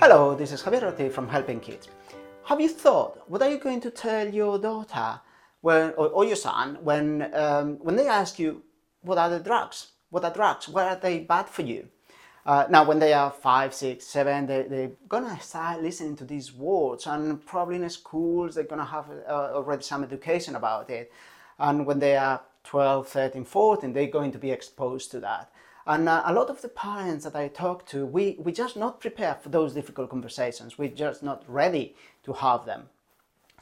Hello, this is Javier from Helping Kids. Have you thought, what are you going to tell your daughter when, or, or your son when, um, when they ask you, what are the drugs? What are drugs? Why are they bad for you? Uh, now, when they are five, six, seven, they, they're gonna start listening to these words, and probably in schools they're gonna have uh, already some education about it. And when they are 12, 13, 14, they're going to be exposed to that. And uh, a lot of the parents that I talk to, we, we just not prepared for those difficult conversations. We're just not ready to have them.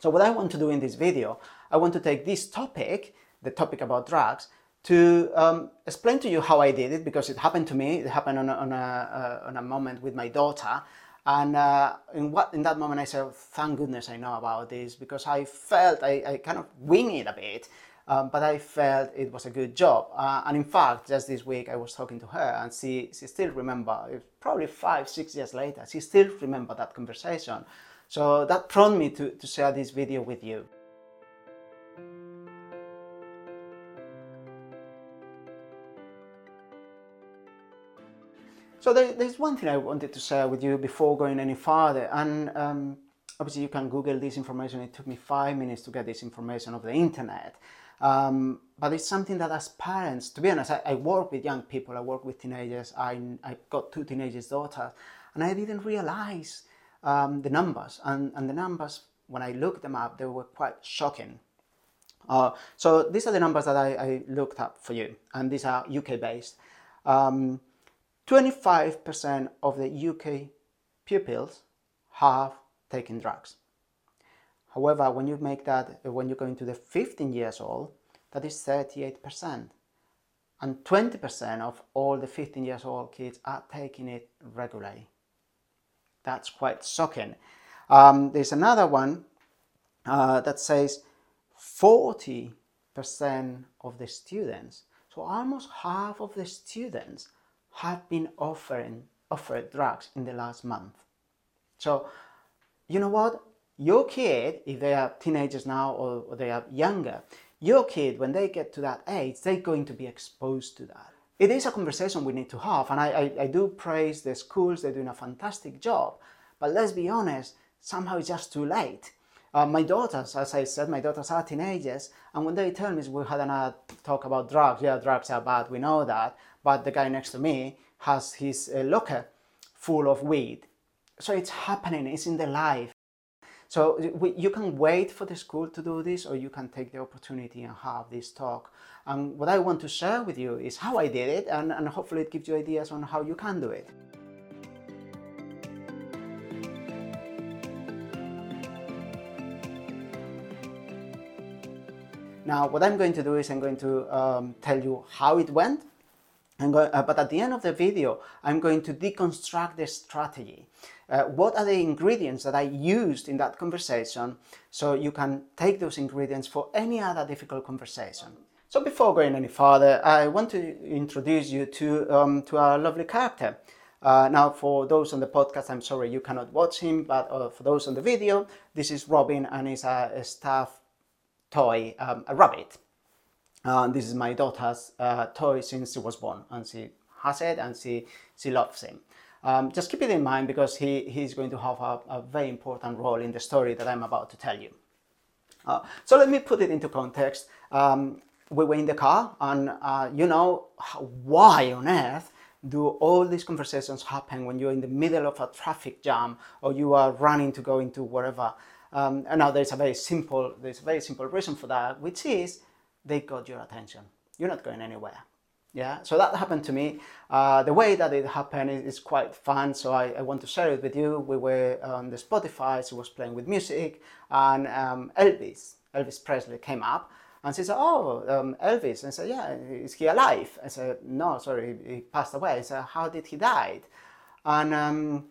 So what I want to do in this video, I want to take this topic, the topic about drugs, to um, explain to you how I did it because it happened to me. It happened on a, on a, uh, on a moment with my daughter. And uh, in, what, in that moment, I said, thank goodness I know about this because I felt I, I kind of wing it a bit um, but I felt it was a good job. Uh, and in fact, just this week I was talking to her, and she, she still remember. Probably five, six years later, she still remember that conversation. So that prompted me to, to share this video with you. So there, there's one thing I wanted to share with you before going any further, and um, obviously you can Google this information. It took me five minutes to get this information off the internet. Um, but it's something that as parents, to be honest, I, I, work with young people, I work with teenagers, I, I got two teenagers' daughters, and I didn't realize um, the numbers. And, and the numbers, when I looked them up, they were quite shocking. Uh, so these are the numbers that I, I, looked up for you, and these are UK based. Um, 25% of the UK pupils have taken drugs. However, when you make that, when you go into the 15 years old, that is 38%. And 20% of all the 15 years old kids are taking it regularly. That's quite shocking. Um, there's another one uh, that says 40% of the students, so almost half of the students have been offering offered drugs in the last month. So, you know what? Your kid, if they are teenagers now or, or they are younger, your kid, when they get to that age, they're going to be exposed to that. It is a conversation we need to have, and I, I, I do praise the schools, they're doing a fantastic job. But let's be honest, somehow it's just too late. Uh, my daughters, as I said, my daughters are teenagers, and when they tell me we had another talk about drugs, yeah, drugs are bad, we know that, but the guy next to me has his uh, locker full of weed. So it's happening, it's in the life. So you can wait for the school to do this, or you can take the opportunity and have this talk. And what I want to share with you is how I did it, and, and hopefully it gives you ideas on how you can do it. Now, what I'm going to do is I'm going to um, tell you how it went, Going, uh, but at the end of the video, I'm going to deconstruct the strategy. Uh, what are the ingredients that I used in that conversation so you can take those ingredients for any other difficult conversation. So before going any further, I want to introduce you to, um, to our lovely character. Uh, now, for those on the podcast, I'm sorry you cannot watch him, but uh, for those on the video, this is Robin and he's a, a staff toy, um, a rabbit. Uh, this is my daughter's uh, toy since she was born, and she has it and she, she loves him. Um, just keep it in mind because he, he's going to have a, a, very important role in the story that I'm about to tell you. Uh, so let me put it into context. Um, we were in the car, and uh, you know why on earth do all these conversations happen when you're in the middle of a traffic jam or you are running to go into wherever? Um, and now there's a very simple there's a very simple reason for that, which is they got your attention. You're not going anywhere. Yeah, so that happened to me. Uh, the way that it happened is, is quite fun, so I, I, want to share it with you. We were on the Spotify, so was playing with music, and um, Elvis, Elvis Presley came up, and she said, "Oh, um, Elvis," and I said, "Yeah, is he alive?" I said, "No, sorry, he, passed away." I said, "How did he die?" And um,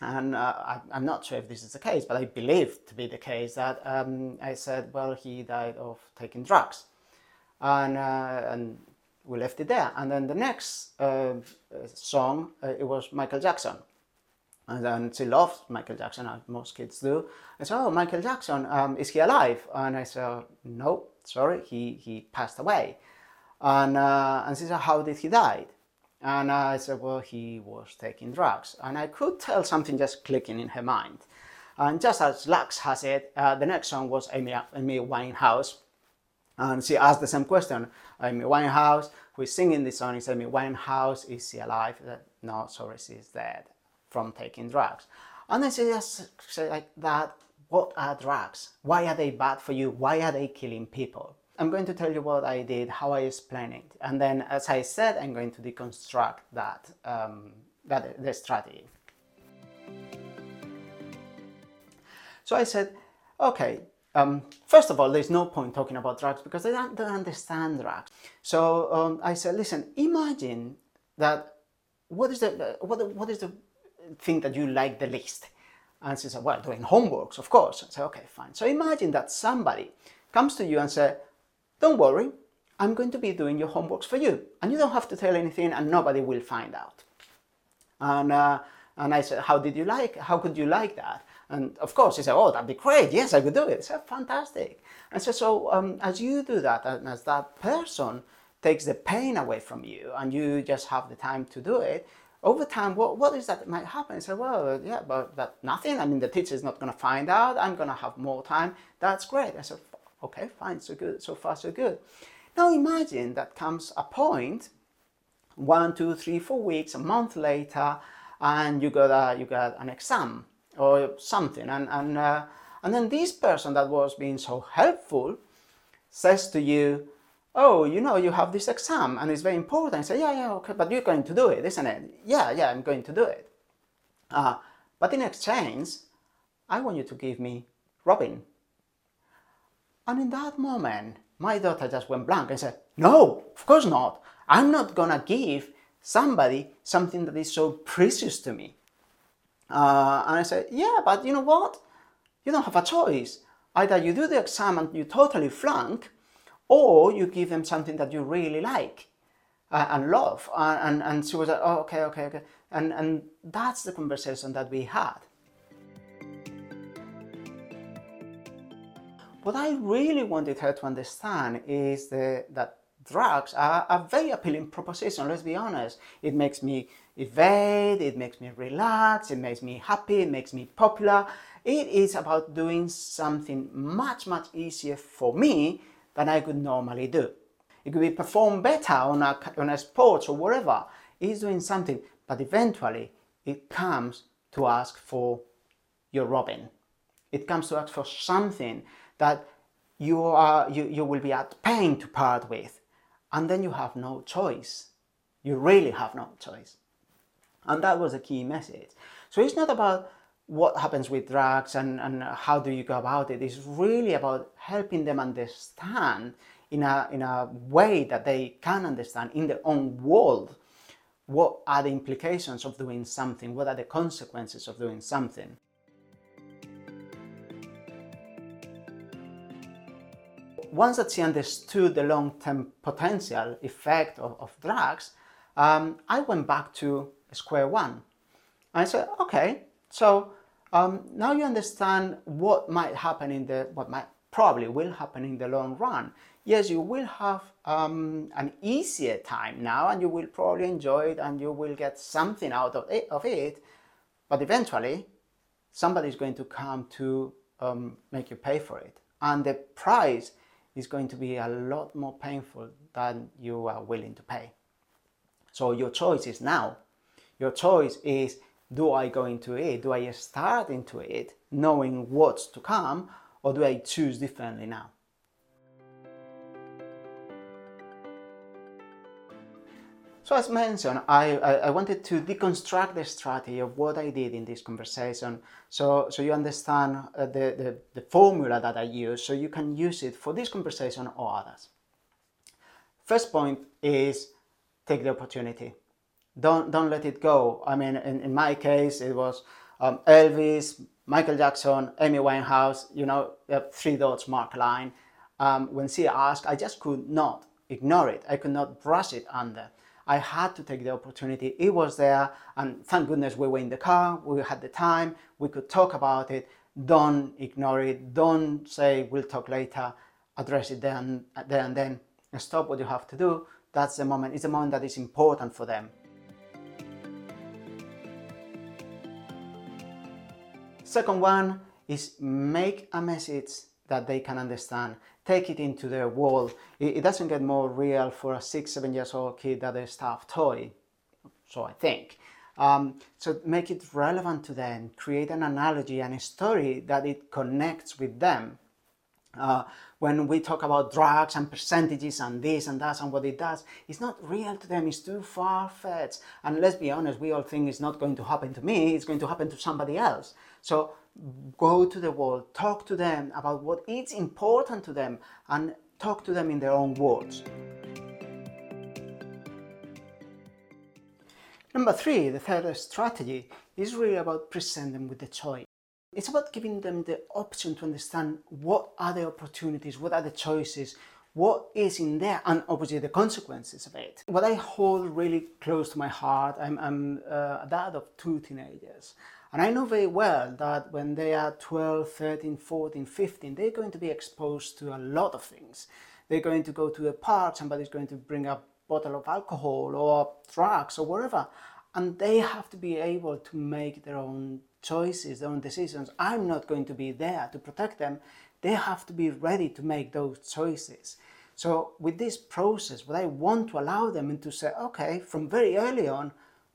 and uh, I, am not sure if this is the case, but I believe to be the case that um, I said, "Well, he died of taking drugs." And uh, and we left it there. And then the next uh, song uh, it was Michael Jackson, and then she loved Michael Jackson as most kids do. I said, "Oh, Michael Jackson, um, is he alive?" And I said, "No, sorry, he he passed away." And uh, and she said, "How did he die?" And I said, well, he was taking drugs. And I could tell something just clicking in her mind. And just as Lux has it, uh, the next song was Amy, Amy Winehouse. And she asked the same question Amy Winehouse, who is singing this song, is Amy Winehouse, is she alive? No, sorry, she's dead from taking drugs. And then she just said like that, what are drugs? Why are they bad for you? Why are they killing people? I'm going to tell you what I did, how I explain it, and then, as I said, I'm going to deconstruct that, um, that the strategy. So I said, okay, um, first of all, there's no point talking about drugs because they don't, don't understand drugs. So um, I said, listen, imagine that what is the what, what is the thing that you like the least? And she said, well, doing homeworks, of course. I said, okay, fine. So imagine that somebody comes to you and says, don't worry, I'm going to be doing your homeworks for you. And you don't have to tell anything and nobody will find out. And, uh, and I said, how did you like, how could you like that? And of course, he said, oh, that'd be great. Yes, I could do it. I said, fantastic. And so, so um, as you do that, and as that person takes the pain away from you and you just have the time to do it, over time, what, what is that might happen? I said, well, yeah, but that nothing. I mean, the teacher is not going to find out. I'm going to have more time. That's great. I said, okay, fine, so good, so far, so good. Now imagine that comes a point, one, two, three, four weeks, a month later, and you got a, you got an exam or something, and and uh, and then this person that was being so helpful says to you, oh, you know, you have this exam and it's very important. I say, yeah, yeah, okay, but you're going to do it, isn't it? Yeah, yeah, I'm going to do it. Uh, but in exchange, I want you to give me Robin. And in that moment, my daughter just went blank and said, no, of course not. I'm not gonna give somebody something that is so precious to me. Uh, and I said, yeah, but you know what? You don't have a choice. Either you do the exam and you totally flunk, or you give them something that you really like uh, and love. Uh, and, and she was like, oh, okay, okay, okay. And, and that's the conversation that we had. What I really wanted her to understand is the, that drugs are a very appealing proposition, let's be honest. It makes me evade, it makes me relax, it makes me happy, it makes me popular. It is about doing something much, much easier for me than I could normally do. It could be perform better on a, on a sports or whatever. It's doing something, but eventually it comes to ask for your Robin. It comes to ask for something that you, are, you, you will be at pain to part with. And then you have no choice. You really have no choice. And that was a key message. So it's not about what happens with drugs and, and how do you go about it. it is really about helping them understand in a, in a way that they can understand in their own world what are the implications of doing something, what are the consequences of doing something. Once that she understood the long-term potential effect of, of drugs, um, I went back to square one. I said, okay, so um, now you understand what might happen in the, what might probably will happen in the long run. Yes, you will have um, an easier time now and you will probably enjoy it and you will get something out of it, of it but eventually somebody is going to come to um, make you pay for it. And the price is going to be a lot more painful than you are willing to pay. So your choice is now. Your choice is do I go into it? Do I start into it knowing what's to come, or do I choose differently now? So as mentioned, I, I, I, wanted to deconstruct the strategy of what I did in this conversation so, so you understand uh, the, the, the formula that I use so you can use it for this conversation or others. First point is take the opportunity don't don't let it go. I mean, in, in my case, it was um, Elvis, Michael Jackson, Amy Winehouse. You know, three dots mark line. Um, when she asked, I just could not ignore it. I could not brush it under. I had to take the opportunity. It was there, and thank goodness we were in the car, we had the time, we could talk about it. Don't ignore it, don't say we'll talk later, address it then, there and then. Stop what you have to do. That's the moment, it's a moment that is important for them. Second one is make a message that they can understand. Take it into their world. It, it doesn't get more real for a six, seven years old kid than a stuffed toy. So I think. Um, so make it relevant to them. Create an analogy and a story that it connects with them. Uh, when we talk about drugs and percentages and this and that and what it does, it's not real to them. It's too far fetched. And let's be honest, we all think it's not going to happen to me. It's going to happen to somebody else. So go to the world, talk to them about what is important to them, and talk to them in their own words. Number three, the third strategy is really about presenting them with the choice. It's about giving them the option to understand what are the opportunities, what are the choices, what is in there, and obviously the consequences of it. What I hold really close to my heart, I'm, I'm uh, a dad of two teenagers. And I know very well that when they are 12, 13, 14, 15, they're going to be exposed to a lot of things. They're going to go to a park, somebody's going to bring a bottle of alcohol or drugs or whatever. And they have to be able to make their own choices, their own decisions. I'm not going to be there to protect them. They have to be ready to make those choices. So, with this process, what I want to allow them and to say, okay, from very early on,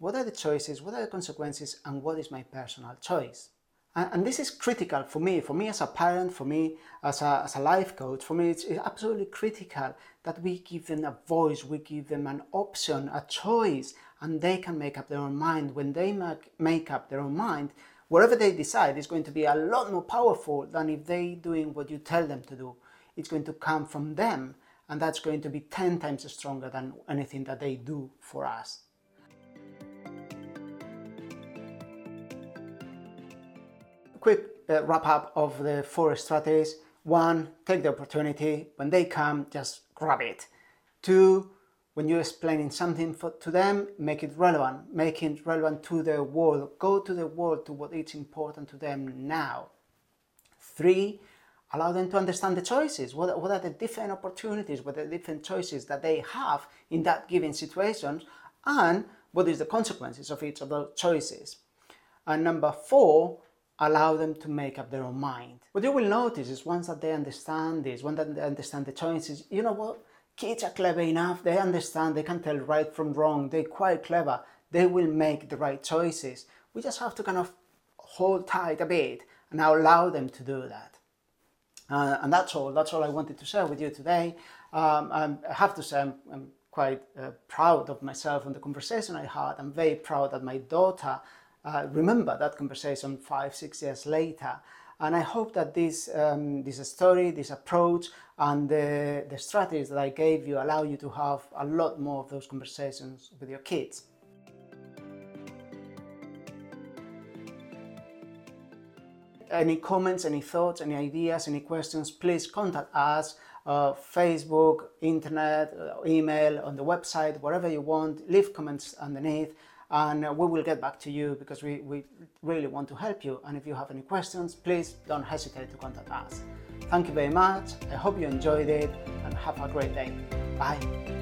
what are the choices, what are the consequences, and what is my personal choice? And, and this is critical for me, for me as a parent, for me as a, as a life coach, for me it's, it's absolutely critical that we give them a voice, we give them an option, a choice, and they can make up their own mind. When they make, make up their own mind, whatever they decide is going to be a lot more powerful than if they doing what you tell them to do. It's going to come from them, and that's going to be 10 times stronger than anything that they do for us. Quick uh, wrap up of the four strategies. One, take the opportunity. When they come, just grab it. Two, when you're explaining something for, to them, make it relevant, make it relevant to their world. Go to the world, to what is important to them now. Three, allow them to understand the choices. What, what are the different opportunities, what are the different choices that they have in that given situation, and what is the consequences of each of those choices. And number four, allow them to make up their own mind. What you will notice is once that they understand this, once that they understand the choices, you know what? kids are clever enough, they understand, they can tell right from wrong, they're quite clever, they will make the right choices. We just have to kind of hold tight a bit and allow them to do that. Uh, and that's all, that's all I wanted to share with you today. Um, I have to say, I'm, I'm quite uh, proud of myself and the conversation I had. I'm very proud that my daughter uh, remembered that conversation five, six years later. And I hope that this, um, this story, this approach, and the, the strategies that I gave you allow you to have a lot more of those conversations with your kids. Any comments, any thoughts, any ideas, any questions, please contact us. Uh, Facebook, internet, uh, email, on the website, wherever you want. Leave comments underneath and uh, we will get back to you because we, we really want to help you. And if you have any questions, please don't hesitate to contact us. Thank you very much. I hope you enjoyed it and have a great day. Bye.